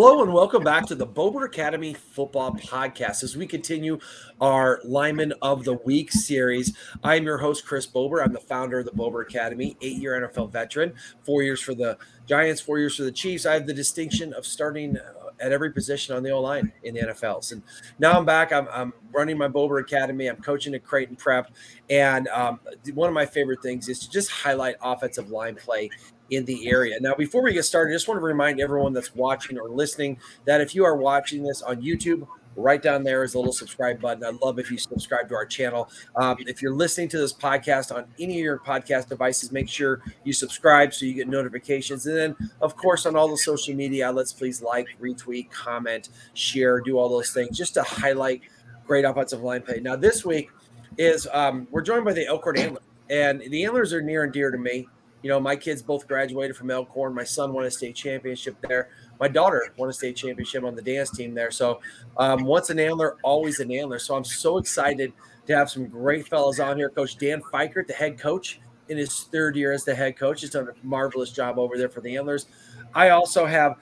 Hello and welcome back to the Bober Academy Football Podcast as we continue our Lineman of the Week series. I'm your host, Chris Bober. I'm the founder of the Bober Academy, eight year NFL veteran, four years for the Giants, four years for the Chiefs. I have the distinction of starting at every position on the O line in the NFLs. And now I'm back. I'm, I'm running my Bober Academy. I'm coaching at Creighton Prep. And um, one of my favorite things is to just highlight offensive line play in the area. Now, before we get started, I just want to remind everyone that's watching or listening that if you are watching this on YouTube, right down there is a little subscribe button. I'd love if you subscribe to our channel. Um, if you're listening to this podcast on any of your podcast devices, make sure you subscribe so you get notifications. And then, of course, on all the social media outlets, please like, retweet, comment, share, do all those things just to highlight great offensive line play. Now, this week is um, we're joined by the Elkhorn Antlers, and the Antlers are near and dear to me. You know, my kids both graduated from Elkhorn. My son won a state championship there. My daughter won a state championship on the dance team there. So, um, once an antler, always an antler. So, I'm so excited to have some great fellows on here. Coach Dan Feickert, the head coach in his third year as the head coach, has done a marvelous job over there for the Antlers. I also have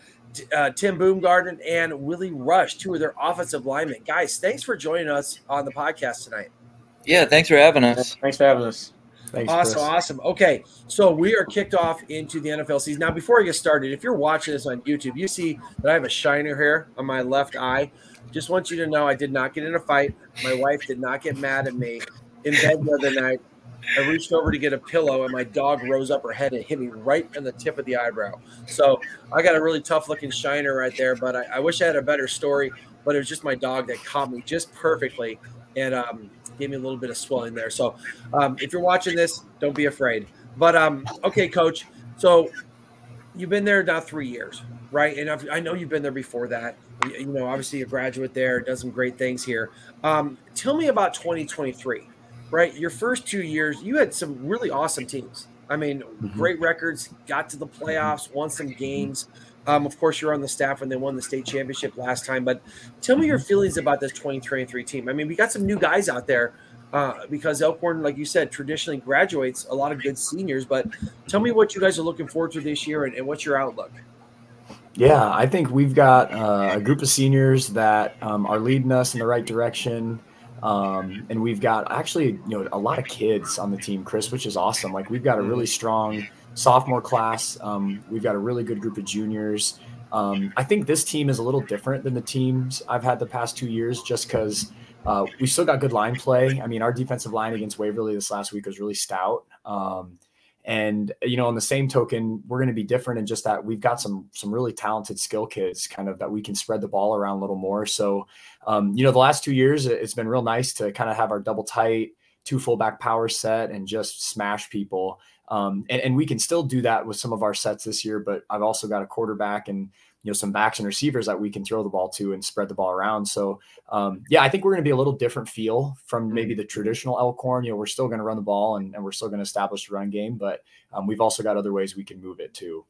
uh, Tim Boomgarden and Willie Rush, two of their offensive linemen. Guys, thanks for joining us on the podcast tonight. Yeah, thanks for having us. Thanks for having us. Thanks, awesome, Chris. awesome. Okay, so we are kicked off into the NFL season. Now, before I get started, if you're watching this on YouTube, you see that I have a shiner here on my left eye. Just want you to know I did not get in a fight. My wife did not get mad at me in bed the other night. I reached over to get a pillow, and my dog rose up her head and hit me right in the tip of the eyebrow. So I got a really tough looking shiner right there. But I, I wish I had a better story. But it was just my dog that caught me just perfectly. And um, gave me a little bit of swelling there. So um, if you're watching this, don't be afraid. But um, okay, coach. So you've been there now three years, right? And I've, i know you've been there before that. You know, obviously a graduate there, does some great things here. Um, tell me about 2023, right? Your first two years, you had some really awesome teams. I mean, mm-hmm. great records, got to the playoffs, won some games. Um, of course, you're on the staff when they won the state championship last time. But tell me your mm-hmm. feelings about this 2023 team. I mean, we got some new guys out there uh, because Elkhorn, like you said, traditionally graduates a lot of good seniors. But tell me what you guys are looking forward to this year and, and what's your outlook? Yeah, I think we've got uh, a group of seniors that um, are leading us in the right direction. Um, and we've got actually, you know, a lot of kids on the team, Chris, which is awesome. Like we've got a really mm-hmm. strong sophomore class. Um, we've got a really good group of juniors. Um, I think this team is a little different than the teams I've had the past two years, just because uh, we still got good line play. I mean, our defensive line against Waverly this last week was really stout. Um, and you know, on the same token, we're going to be different in just that we've got some some really talented skill kids, kind of that we can spread the ball around a little more. So, um, you know, the last two years, it's been real nice to kind of have our double tight, two fullback power set, and just smash people. Um, and, and, we can still do that with some of our sets this year, but I've also got a quarterback and you know some backs and receivers that we can throw the ball to and spread the ball around. So um, yeah, I think we're going to be a little different feel from maybe the traditional Elkhorn. You know, we're still going to run the ball and, and, we're still going to establish the run game, but um, we've also got other ways we can move it too.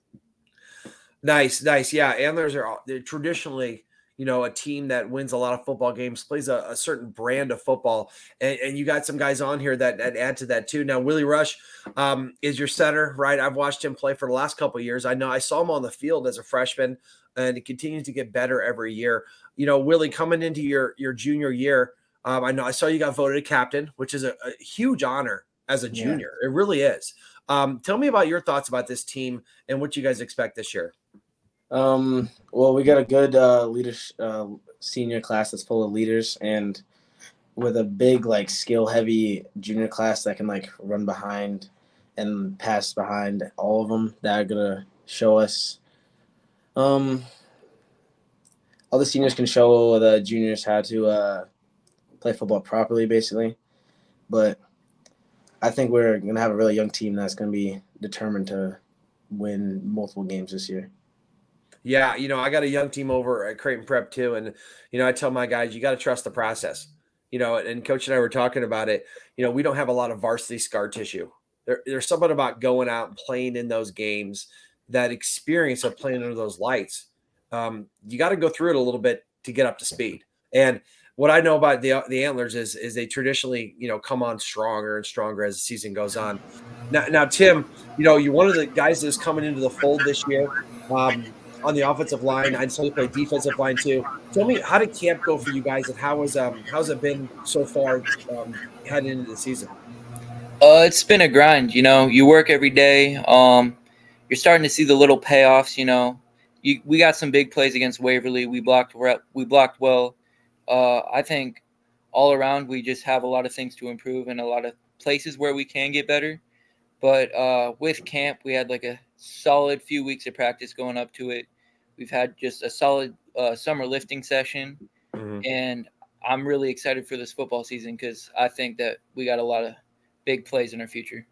Nice, nice, yeah. Antlers are traditionally you know, a team that wins a lot of football games, plays a, a certain brand of football. And, and, you got some guys on here that, that, add to that too. Now, Willie Rush um, is your center, right? I've watched him play for the last couple years. I know I saw him on the field as a freshman, and it continues to get better every year. You know, Willie, coming into your your junior year, um, I know I saw you got voted a captain, which is a, a huge honor as a junior. Yeah. It really is. Um, tell me about your thoughts about this team and what you guys expect this year. Um, well, we got a good uh, leadership uh, senior class that's full of leaders, and with a big like skill heavy junior class that can like run behind and pass behind all of them that are gonna show us. Um, all the seniors can show the juniors how to uh, play football properly, basically. But I think we're gonna have a really young team that's gonna be determined to win multiple games this year. Yeah, you know, I got a young team over at Creighton Prep too, and you know, I tell my guys, you got to trust the process. You know, and Coach and I were talking about it. You know, we don't have a lot of varsity scar tissue. There, there's something about going out and playing in those games, that experience of playing under those lights. Um, you got to go through it a little bit to get up to speed. And what I know about the the antlers is is they traditionally you know come on stronger and stronger as the season goes on. Now, now Tim, you know you're one of the guys that's coming into the fold this year. Um, on the offensive line. I saw you play defensive line too. Tell me, how did camp go for you guys, and how was um how's it been so far um, heading into the season? Uh, it's been a grind. You know, you work every day. Um, you're starting to see the little payoffs. You know, you, we got some big plays against Waverly. We blocked we blocked well. Uh, I think all around we just have a lot of things to improve and a lot of places where we can get better. But uh, with camp, we had like a solid few weeks of practice going up to it. We've had just a solid uh, summer lifting session, mm-hmm. and I'm really excited for this football season because I think that we got a lot of big plays in our future.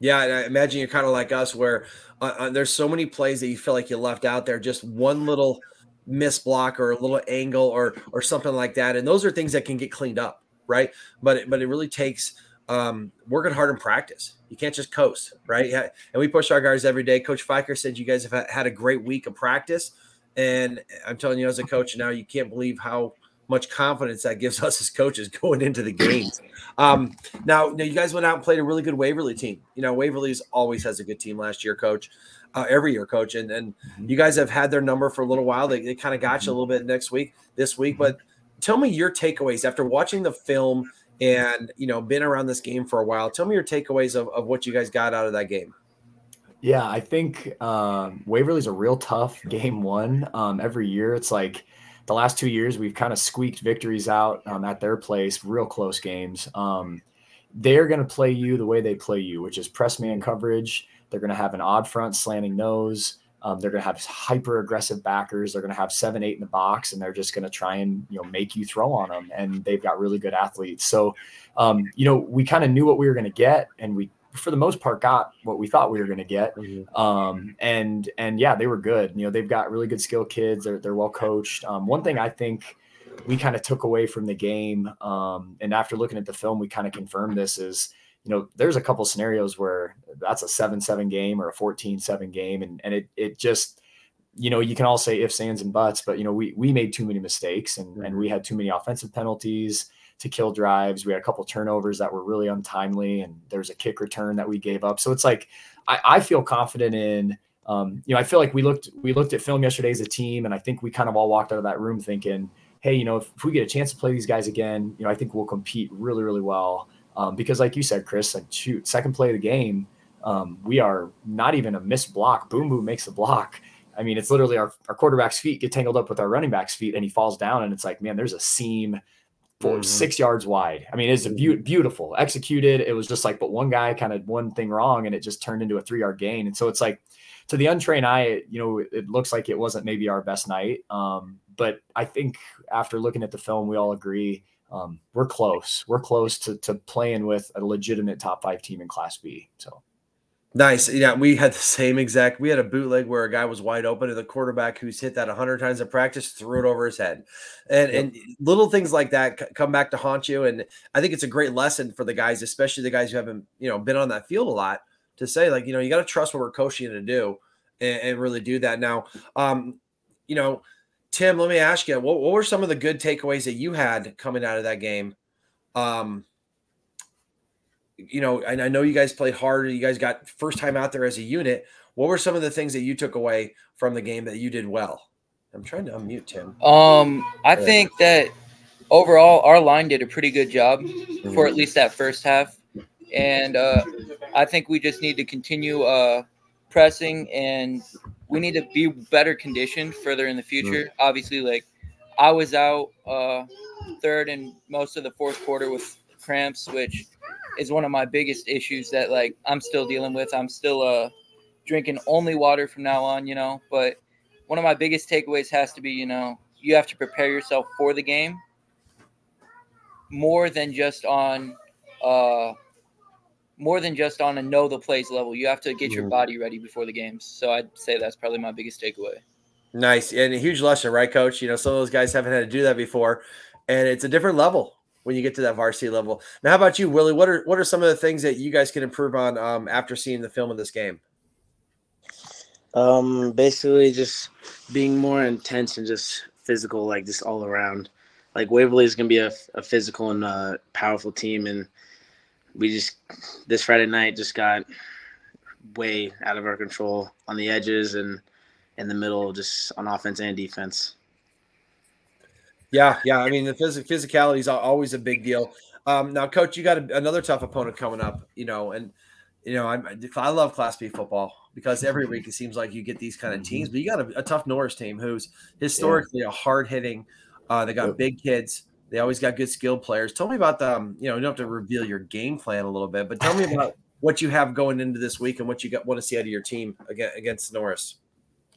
Yeah, and I imagine you're kind of like us, where uh, uh, there's so many plays that you feel like you left out there. Just one little miss block or a little angle or or something like that, and those are things that can get cleaned up, right? But it, but it really takes um, working hard in practice. You can't just coast, right? Yeah, and we push our guys every day. Coach Feickert said you guys have had a great week of practice, and I'm telling you as a coach now, you can't believe how much confidence that gives us as coaches going into the games. Um, now, now, you guys went out and played a really good Waverly team. You know, Waverly's always has a good team last year, coach, uh, every year, coach. And, and mm-hmm. you guys have had their number for a little while. They, they kind of got you a mm-hmm. little bit next week, this week. But tell me your takeaways after watching the film and, you know, been around this game for a while. Tell me your takeaways of, of what you guys got out of that game. Yeah, I think um, Waverly's a real tough game one. Um, every year, it's like – the last two years we've kind of squeaked victories out um, at their place, real close games. Um, they're going to play you the way they play you, which is press man coverage. They're going to have an odd front slanting nose. Um, they're going to have hyper aggressive backers. They're going to have seven, eight in the box, and they're just going to try and you know make you throw on them. And they've got really good athletes. So, um, you know, we kind of knew what we were going to get, and we for the most part got what we thought we were going to get. Mm-hmm. Um, and and yeah, they were good. You know, they've got really good skill kids. They're they're well coached. Um, one thing I think we kind of took away from the game, um, and after looking at the film, we kind of confirmed this is. You know, there's a couple scenarios where that's a seven-seven game or a 14-7 game, and and it it just you know, you can all say ifs, ands, and buts, but you know, we we made too many mistakes and, mm-hmm. and we had too many offensive penalties to kill drives. We had a couple turnovers that were really untimely, and there's a kick return that we gave up. So it's like I, I feel confident in. Um, you know, I feel like we looked we looked at film yesterday as a team, and I think we kind of all walked out of that room thinking, hey, you know, if, if we get a chance to play these guys again, you know, I think we'll compete really, really well. Um, because, like you said, Chris, like shoot, second play of the game, um, we are not even a missed block. Boom, boom makes the block. I mean, it's literally our, our quarterback's feet get tangled up with our running back's feet, and he falls down, and it's like, man, there's a seam for mm-hmm. six yards wide. I mean, it's be- mm-hmm. beautiful executed. It was just like, but one guy kind of one thing wrong, and it just turned into a three yard gain. And so it's like, to the untrained eye, you know, it looks like it wasn't maybe our best night. Um, but I think after looking at the film, we all agree um, we're close. We're close to to playing with a legitimate top five team in Class B. So. Nice. Yeah, we had the same exact. We had a bootleg where a guy was wide open, and the quarterback who's hit that hundred times in practice threw it over his head, and yep. and little things like that c- come back to haunt you. And I think it's a great lesson for the guys, especially the guys who haven't you know been on that field a lot, to say like you know you got to trust what we're coaching you to do, and, and, really do that. Now, um, you know, Tim, let me ask you, what, what were some of the good takeaways that you had coming out of that game? Um, you know, and I know you guys played hard. You guys got first time out there as a unit. What were some of the things that you took away from the game that you did well? I'm trying to unmute Tim. Um, I think that overall our line did a pretty good job for at least that first half, and uh, I think we just need to continue uh, pressing, and we need to be better conditioned further in the future. Obviously, like I was out uh, third and most of the fourth quarter with cramps, which is one of my biggest issues that like I'm still dealing with. I'm still uh drinking only water from now on, you know, but one of my biggest takeaways has to be, you know, you have to prepare yourself for the game more than just on uh more than just on a know the plays level. You have to get your mm. body ready before the games. So I'd say that's probably my biggest takeaway. Nice and a huge lesson, right, Coach? You know, some of those guys haven't had to do that before, and it's a different level when you get to that varsity level. Now, how about you, Willie? What are what are some of the things that you guys can improve on um, after seeing the film of this game? Um, basically, just being more intense and just physical, like just all around. Like Waverly is gonna be a, a physical and uh, powerful team, and we just this Friday night just got way out of our control on the edges, and in the middle, just on offense and defense. Yeah, yeah. I mean, the phys- physicality is always a big deal. Um, now, coach, you got a, another tough opponent coming up, you know, and you know, I'm, I love Class B football because every week it seems like you get these kind of teams, but you got a, a tough Norris team who's historically yeah. a hard hitting. Uh, they got yep. big kids. They always got good skilled players. Tell me about them. You know, you don't have to reveal your game plan a little bit, but tell me about what you have going into this week and what you got want to see out of your team against Norris.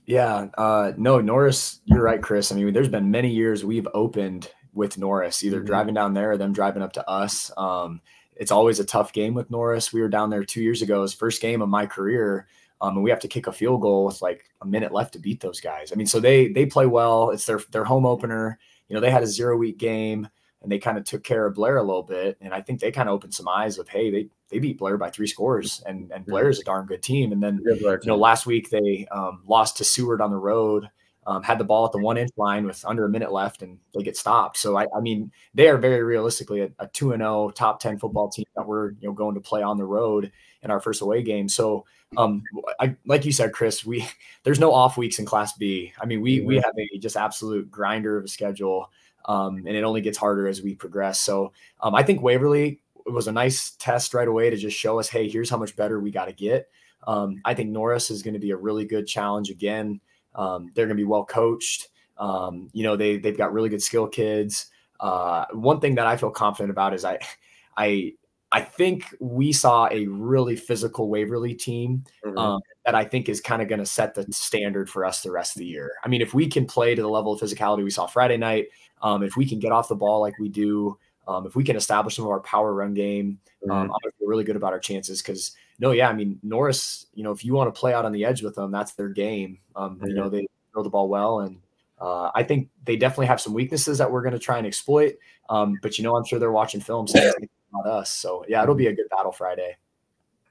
Yeah, uh, no, Norris, you're right, Chris. I mean, there's been many years we've opened with Norris, either mm-hmm. driving down there or them driving up to us. Um, it's always a tough game with Norris. We were down there two years ago, his first game of my career. Um, and we have to kick a field goal with like a minute left to beat those guys. I mean, so they they play well. It's their their home opener. You know, they had a zero week game and they kind of took care of Blair a little bit. And I think they kind of opened some eyes with, hey, they they beat Blair by three scores, and and Blair is a darn good team. And then you know, last week they um, lost to Seward on the road um, had the ball at the one inch line with under a minute left and they get stopped. So I, I mean, they are very realistically a, two and zero oh top ten football team that we're you know going to play on the road in our first away game. So um, I like you said, Chris, we there's no off weeks in Class B. I mean, we we have a just absolute grinder of a schedule, um, and it only gets harder as we progress. So um, I think Waverly was a nice test right away to just show us, hey, here's how much better we got to get. Um, I think Norris is going to be a really good challenge again. Um, they're going to be well coached. Um, you know, they they've got really good skill kids. Uh, one thing that I feel confident about is I, I, I think we saw a really physical Waverly team mm-hmm. um, that I think is kind of going to set the standard for us the rest of the year. I mean, if we can play to the level of physicality we saw Friday night, um, if we can get off the ball like we do, um, if we can establish some of our power run game, um, mm-hmm. I'm feel really good about our chances because no, yeah, I mean Norris. You know, if you want to play out on the edge with them, that's their game. Um. You know, they throw the ball well, and uh, I think they definitely have some weaknesses that we're going to try and exploit. Um, but you know, I'm sure they're watching films, so not us. So yeah, it'll be a good battle Friday.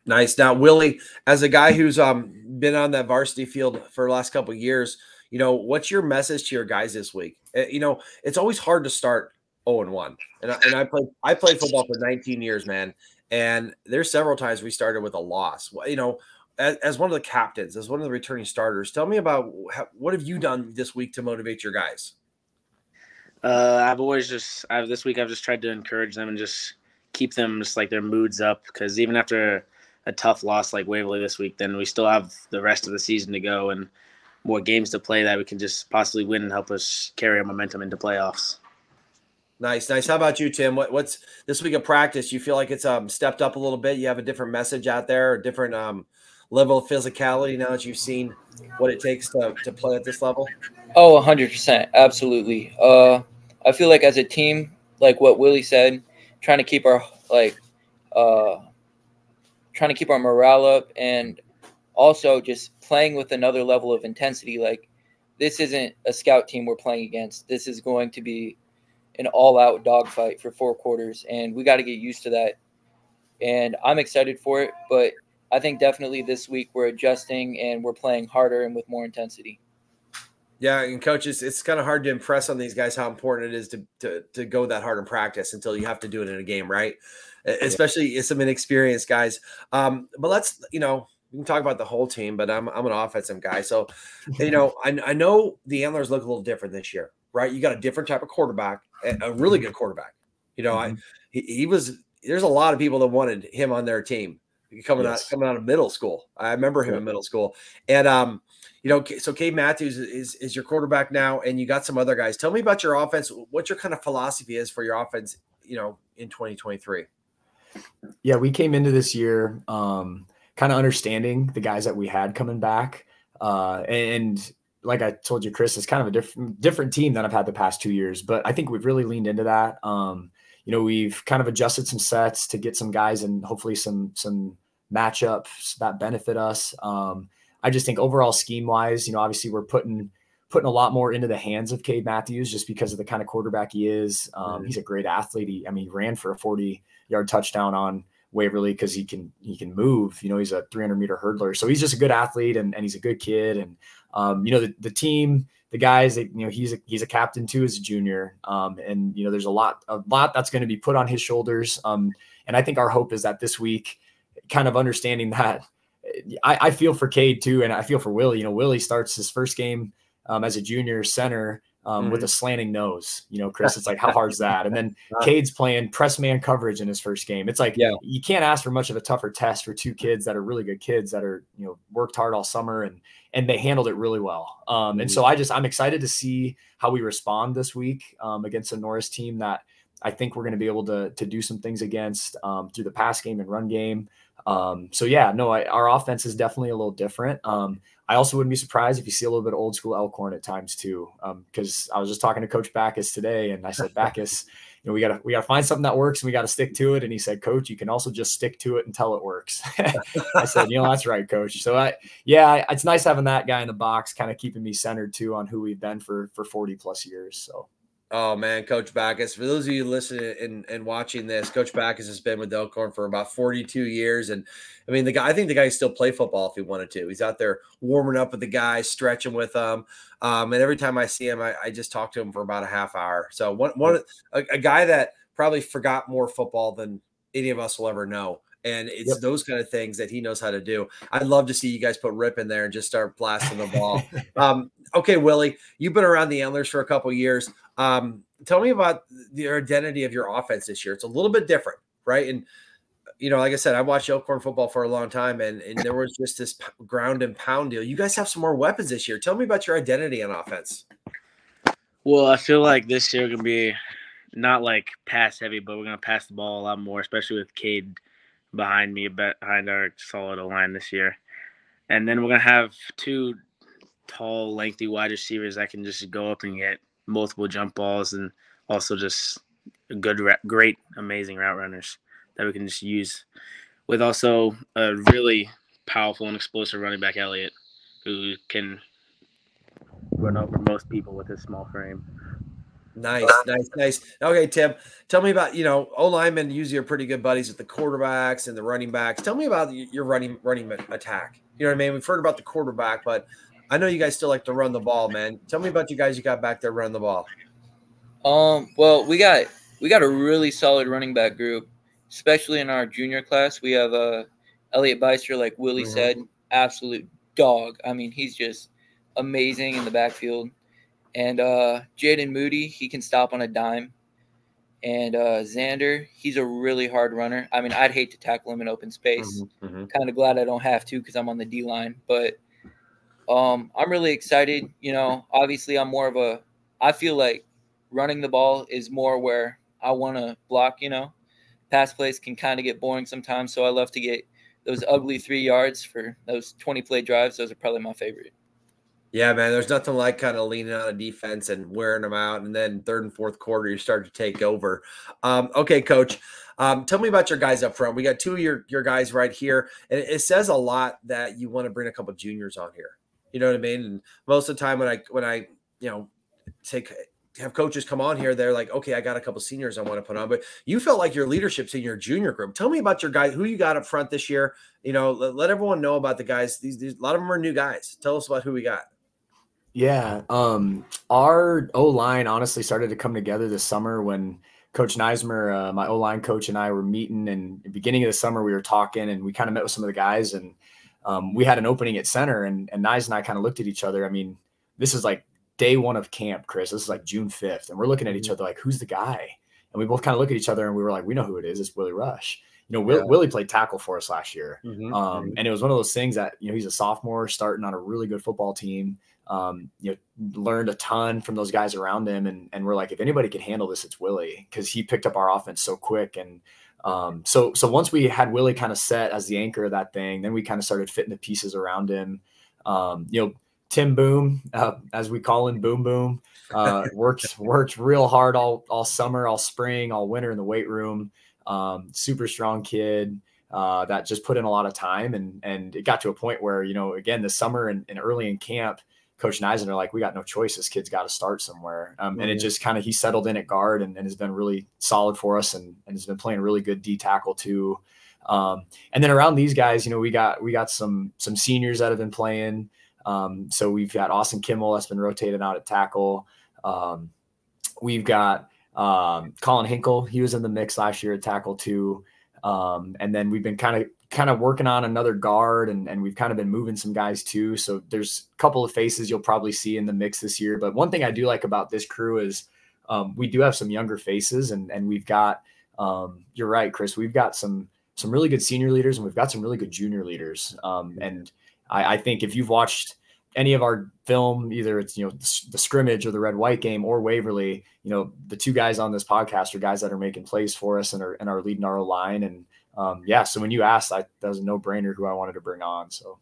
Nice. Now, Willie, as a guy who's um been on that varsity field for the last couple years, you know, what's your message to your guys this week? Eh, you know, it's always hard to start 0 and 1. And I, and I played I played football for 19 years, man. And there's several times we started with a loss. You know, as, one of the captains, as one of the returning starters, tell me about what have you done this week to motivate your guys? Uh, I've always just I've this week I've just tried to encourage them and just keep them just like their moods up because even after a tough loss like Waverly this week, then we still have the rest of the season to go and more games to play that we can just possibly win and help us carry our momentum into playoffs. Nice, nice. How about you, Tim? What, what's this week of practice? You feel like it's um stepped up a little bit? You have a different message out there, a different um level of physicality now that you've seen what it takes to, to play at this level? Oh, 100%. Absolutely. Uh, I feel like as a team, like what Willie said, trying to keep our like uh trying to keep our morale up and also just playing with another level of intensity like this isn't a scout team we're playing against. This is going to be an all-out dogfight for four quarters, and we got to get used to that. And I'm excited for it, but I think definitely this week we're adjusting and we're playing harder and with more intensity. Yeah, and coaches, it's kind of hard to impress on these guys how important it is to, to to go that hard in practice until you have to do it in a game, right? Especially some inexperienced guys. Um, but let's, you know, we can talk about the whole team, but I'm I'm an offensive guy, so you know, I, I know the Antlers look a little different this year, right? You got a different type of quarterback, a really good quarterback. You know, mm-hmm. I he, he, was. There's a lot of people that wanted him on their team coming yes. out coming out of middle school. I remember him yeah. in middle school, and um, you know, so Cade Matthews is is your quarterback now, and you got some other guys. Tell me about your offense. What your kind of philosophy is for your offense, you know, in 2023. Yeah, we came into this year um, kind of understanding the guys that we had coming back, uh, and like I told you, Chris, it's kind of a different different team than I've had the past two years. But I think we've really leaned into that. Um, you know, we've kind of adjusted some sets to get some guys and hopefully some some matchups that benefit us. Um, I just think overall scheme wise, you know, obviously we're putting putting a lot more into the hands of Cade Matthews just because of the kind of quarterback he is. Um. He's a great athlete. He, I mean, he ran for a 40 yard touchdown on Waverly because he can he can move. You know, he's a 300 meter hurdler, so he's just a good athlete and, and he's a good kid. And um, you know, the, the team, the guys that you know, he's a, he's a captain too as a junior. Um, and you know, there's a lot a lot that's going to be put on his shoulders. Um, and I think our hope is that this week, kind of understanding that I, I feel for Cade too, and I feel for Willie. You know, Willie starts his first game um, as a junior center um, mm-hmm. with a slanting nose. You know, Chris, it's like how hard is that? And then Cade's playing press man coverage in his first game. It's like yeah. you can't ask for much of a tougher test for two kids that are really good kids that are you know worked hard all summer and and they handled it really well. Um, mm-hmm. And so I just I'm excited to see how we respond this week um, against a Norris team that I think we're going to be able to to do some things against um, through the pass game and run game. Um, so yeah, no, I, our offense is definitely a little different. Um, I also wouldn't be surprised if you see a little bit of old school Elkhorn at times too, because um, I was just talking to Coach Backus today, and I said, Backus, you know, we gotta we gotta find something that works, and we gotta stick to it. And he said, Coach, you can also just stick to it until it works. I said, you know, that's right, Coach. So I, yeah, it's nice having that guy in the box, kind of keeping me centered too on who we've been for for forty plus years. So. Oh man, Coach Backus. For those of you listening and, and watching this, Coach Backus has been with Elkhorn for about 42 years. And I mean, the guy, I think the guy still play football if he wanted to. He's out there warming up with the guys, stretching with them. Um, and every time I see him, I, I, just talk to him for about a half hour. So one, one a, a, guy that probably forgot more football than any of us will ever know. And it's yep. those kind of things that he knows how to do. I'd love to see you guys put Rip in there and just start blasting the ball. um, okay, Willie, you've been around the Antlers for a couple years. Um, tell me about the identity of your offense this year. It's a little bit different, right? And you know, like I said, I watched Elkhorn football for a long time, and and there was just this ground and pound deal. You guys have some more weapons this year. Tell me about your identity on offense. Well, I feel like this year gonna be not like pass heavy, but we're gonna pass the ball a lot more, especially with Cade behind me, behind our solid line this year. And then we're gonna have two tall, lengthy wide receivers that can just go up and get multiple jump balls and also just good, great, amazing route runners that we can just use. With also a really powerful and explosive running back, Elliott, who can run over most people with his small frame. Nice, nice, nice. Okay, Tim, tell me about you know O linemen usually are pretty good buddies with the quarterbacks and the running backs. Tell me about your running running attack. You know what I mean? We've heard about the quarterback, but I know you guys still like to run the ball, man. Tell me about you guys you got back there running the ball. Um, well, we got we got a really solid running back group, especially in our junior class. We have uh Elliot Beister, like Willie mm-hmm. said, absolute dog. I mean, he's just amazing in the backfield. And uh Jaden Moody, he can stop on a dime. And uh Xander, he's a really hard runner. I mean, I'd hate to tackle him in open space. Mm-hmm. mm-hmm. Kind of glad I don't have to because I'm on the D line, but um, I'm really excited. You know, obviously, I'm more of a. I feel like running the ball is more where I want to block. You know, pass plays can kind of get boring sometimes, so I love to get those ugly three yards for those 20 play drives. Those are probably my favorite. Yeah, man. There's nothing like kind of leaning on a defense and wearing them out, and then third and fourth quarter you start to take over. Um, okay, coach. Um, tell me about your guys up front. We got two of your your guys right here, and it, says a lot that you want to bring a couple juniors on here. You know what I mean? And most of the time when I when I you know take have coaches come on here, they're like, okay, I got a couple seniors I want to put on. But you felt like your leadership's in your junior group. Tell me about your guys, who you got up front this year. You know, let, let everyone know about the guys. These, these a lot of them are new guys. Tell us about who we got. Yeah. Um, our O line honestly started to come together this summer when Coach Neismer, uh, my O line coach, and I were meeting. And the beginning of the summer, we were talking and we kind of met with some of the guys and um, we had an opening at center, and and and I kind of looked at each other. I mean, this is like day one of camp, Chris. This is like June fifth, and we're looking at each mm-hmm. other like, who's the guy? And we both kind of look at each other, and we were like, we know who it is. It's Willie Rush. You know, Will, yeah. Willie played tackle for us last year, mm-hmm. Um, mm-hmm. and it was one of those things that you know he's a sophomore starting on a really good football team. Um, you know, learned a ton from those guys around him, and and we're like, if anybody can handle this, it's Willie because he picked up our offense so quick and um, so so once we had Willie kind of set as the anchor of that thing, then we kind of started fitting the pieces around him. Um, you know, Tim Boom, uh, as we call him, Boom Boom, uh, works worked real hard all all summer, all spring, all winter in the weight room. Um, super strong kid uh, that just put in a lot of time, and and it got to a point where you know again this summer and, and early in camp, Coach Neisen are like, we got no choice. This kid's got to start somewhere. Um. And it mm-hmm. just kind of, he settled in at guard and, and, has been really solid for us and, and has been playing really good D tackle too. Um, and then around these guys, you know, we got, we got some, some seniors that have been playing. Um, so we've got Austin Kimmel that's been rotated out at tackle. Um, we've got um, Colin Hinkle. He was in the mix last year at tackle too. Um, and then we've been kind of kind of working on another guard and, and we've kind of been moving some guys too. So there's a couple of faces you'll probably see in the mix this year. But one thing I do like about this crew is um, we do have some younger faces and, and we've got, um, you're right, Chris, we've got some, some really good senior leaders and we've got some really good junior leaders. Um, and I, I think if you've watched any of our film, either it's, you know, the, the scrimmage or the red white game or Waverly, you know, the two guys on this podcast are guys that are making plays for us and are, and are leading our line. And, um, yeah, so when you asked, I, that was a no brainer who I wanted to bring on. So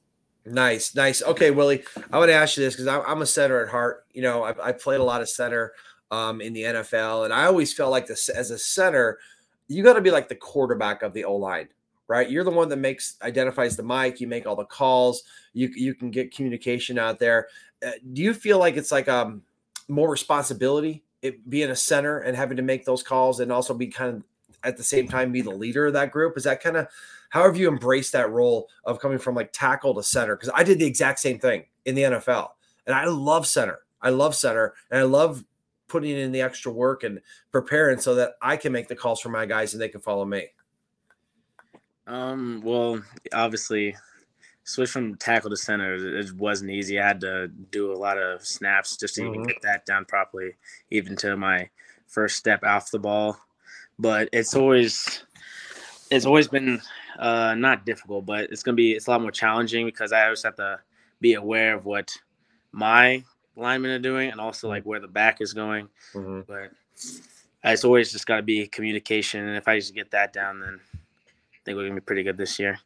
nice, nice. Okay, Willie, I want to ask you this because I'm a center at heart. You know, I've, I've played a lot of center um, in the NFL, and I always felt like this as a center, you got to be like the quarterback of the O line, right? You're the one that makes identifies the Mike. You make all the calls. You you can get communication out there. Uh, do you feel like it's like um more responsibility it, being a center and having to make those calls and also be kind of at the same time be the leader of that group? Is that kind of how have you embraced that role of coming from like tackle to center? Because I did the exact same thing in the NFL, and I love center. I love center, and I love putting in the extra work and preparing so that I can make the calls for my guys and they can follow me. Um. Well, obviously, switch from tackle to center it wasn't easy. I had to do a lot of snaps just to mm-hmm. even get that down properly, even to my first step off the ball but it's always it's always been uh, not difficult, but it's gonna be it's a lot more challenging because I always have to be aware of what my linemen are doing and also like where the back is going. Mm-hmm. But it's always just got to be communication, and if I just get that down, then I think we're gonna be pretty good this year.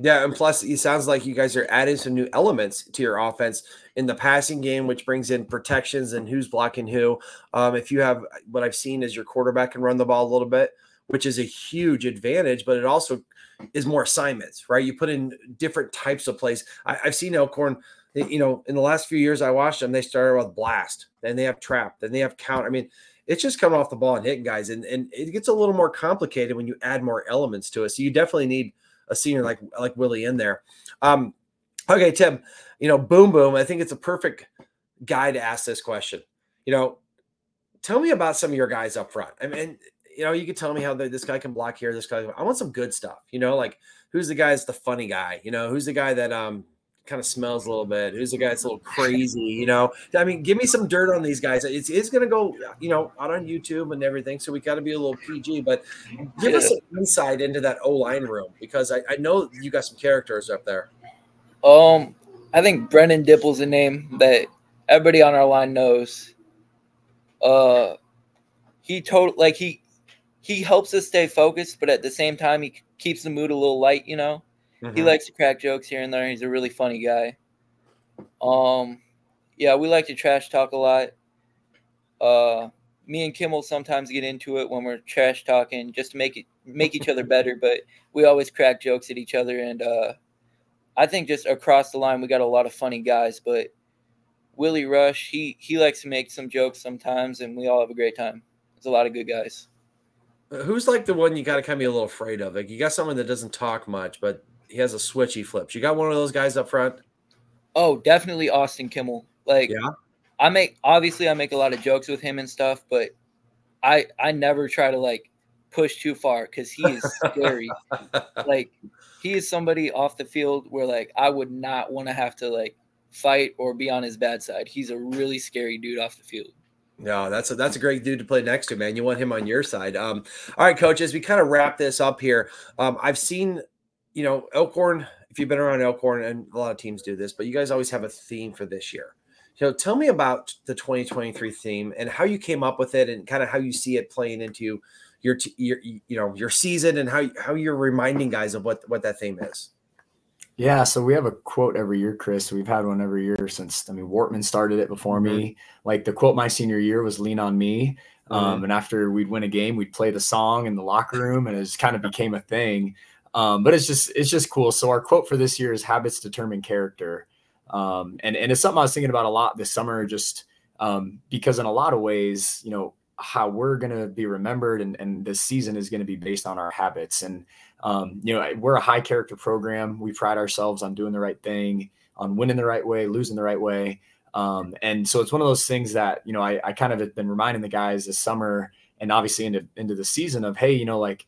Yeah, and plus, it sounds like you guys are adding some new elements to your offense in the passing game, which brings in protections and who's blocking who. Um, if you have what I've seen is your quarterback can run the ball a little bit, which is a huge advantage, but it also is more assignments, right? You put in different types of plays. I, have seen Elkhorn, you know, in the last few years I watched them, they started with blast, then they have trap, then they have count. I mean, it's just coming off the ball and hitting guys, and, and it gets a little more complicated when you add more elements to it. So you definitely need – a senior like like Willie in there. Um, okay, Tim, you know, boom boom. I think it's a perfect guy to ask this question. You know, tell me about some of your guys up front. I mean, you know, you could tell me how the, this guy can block here. This guy, I want some good stuff. You know, like who's the guy that's the funny guy? You know, who's the guy that um kind of smells a little bit. Who's the guy that's a little crazy? You know, I mean, give me some dirt on these guys. It's, it's going to go, you know, out on YouTube and everything. So we got to be a little PG, but give us some insight into that O line room because I, I know you got some characters up there. Um, I think Brendan Dipple's a name that everybody on our line knows. Uh, he told like he he helps us stay focused, but at the same time he keeps the mood a little light. You know. Mm-hmm. He likes to crack jokes here and there. He's a really funny guy. Um, yeah, we like to trash talk a lot. Uh, me and Kimmel sometimes get into it when we're trash talking just to make it make each other better. But we always crack jokes at each other, and uh, I think just across the line we got a lot of funny guys. But Willie Rush, he he likes to make some jokes sometimes, and we all have a great time. There's a lot of good guys. Who's like the one you got to kind of be a little afraid of? Like you got someone that doesn't talk much, but he has a switch he flips. You got one of those guys up front? Oh, definitely Austin Kimmel. Like yeah. I make obviously I make a lot of jokes with him and stuff, but I I never try to like push too far because he is scary. like he is somebody off the field where like I would not want to have to like fight or be on his bad side. He's a really scary dude off the field. No, that's a that's a great dude to play next to, man. You want him on your side. Um, all right, coach. As we kind of wrap this up here, um, I've seen you know, Elkhorn, if you've been around Elkhorn, and a lot of teams do this, but you guys always have a theme for this year. So tell me about the 2023 theme and how you came up with it and kind of how you see it playing into your, your you know, your season and how, how you're reminding guys of what, what that theme is. Yeah, so we have a quote every year, Chris. We've had one every year since I mean Wortman started it before mm-hmm. me. Like the quote my senior year was "Lean on me," mm-hmm. um, and after we'd win a game, we'd play the song in the locker room, and it just kind of became a thing. Um, but it's just it's just cool. So our quote for this year is habits determine character. Um, and, and it's something I was thinking about a lot this summer, just um, because in a lot of ways, you know, how we're going to be remembered and, and this season is going to be based on our habits. And, um, you know, we're a high character program. We pride ourselves on doing the right thing, on winning the right way, losing the right way. Um, and so it's one of those things that, you know, I, I kind of have been reminding the guys this summer and obviously into, into the season of, Hey, you know, like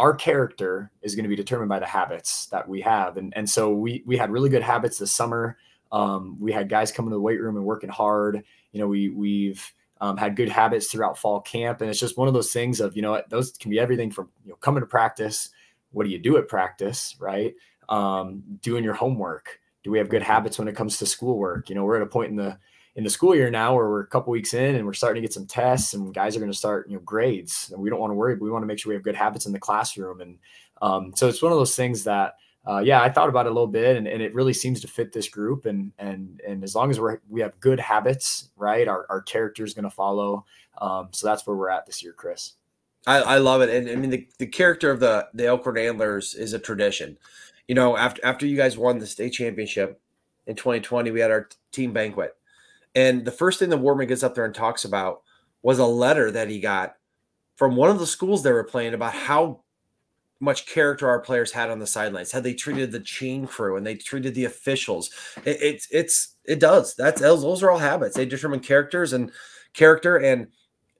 our character is going to be determined by the habits that we have. And, and so we, we had really good habits this summer. Um, we had guys coming to the weight room and working hard. You know, we, we've um, had good habits throughout fall camp. And it's just one of those things of, you know, those can be everything from, you know, coming to practice. What do you do at practice? Right. Um, doing your homework. Do we have good habits when it comes to schoolwork? You know, we're at a point in the, in the school year now where we're a couple weeks in and we're starting to get some tests and guys are going to start you know grades. And we don't want to worry but we want to make sure we have good habits in the classroom. And um, so it's one of those things that uh, yeah i thought about it a little bit and, and it really seems to fit this group. And and and as long as we're we have good habits right our, our character is going to follow. Um, so that's where we're at this year chris. I, I love it. And i mean the, the character of the the elkhorn antlers is a tradition. You know after after you guys won the state championship in 2020 we had our team banquet and the first thing that Warman gets up there and talks about was a letter that he got from one of the schools they were playing about how much character our players had on the sidelines, how they treated the chain crew and they treated the officials. It, it's it's it does. That's those are all habits. They determine characters and character, and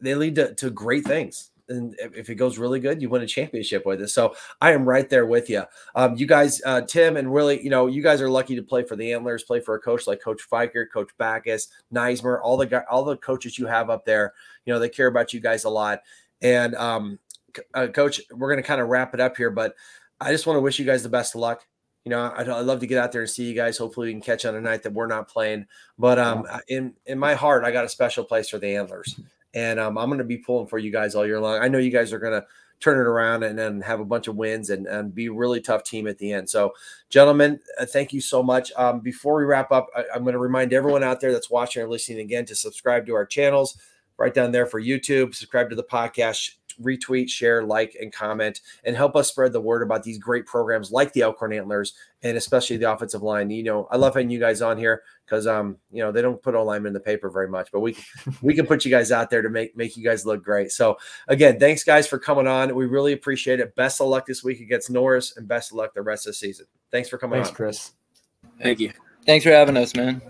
they lead to, to great things and if it goes really good, you win a championship with it. So I am right there with you. Um, you guys, uh, Tim, and really, you know, you guys are lucky to play for the Antlers, play for a coach like Coach Feickert, Coach Backus, Neismer, all the all the coaches you have up there. You know, they care about you guys a lot. And um, uh, Coach, we're going to kind of wrap it up here, but I just want to wish you guys the best of luck. You know, I'd, I'd, love to get out there and see you guys. Hopefully, we can catch on a night that we're not playing. But um, in in my heart, I got a special place for the Antlers and um, I'm going to be pulling for you guys all year long. I know you guys are going to turn it around and then have a bunch of wins and, and be a really tough team at the end. So, gentlemen, uh, thank you so much. Um, before we wrap up, I, am going to remind everyone out there that's watching or listening again to subscribe to our channels right down there for YouTube, subscribe to the podcast, retweet, share, like, and comment, and help us spread the word about these great programs like the Elkhorn Antlers and especially the offensive line. You know, I love having you guys on here because um, you know, they don't put alignment in the paper very much, but we we can put you guys out there to make make you guys look great. So again, thanks guys for coming on. We really appreciate it. Best of luck this week against Norris, and best of luck the rest of the season. Thanks for coming thanks, on. Chris. Thank you. Thanks for having us, man.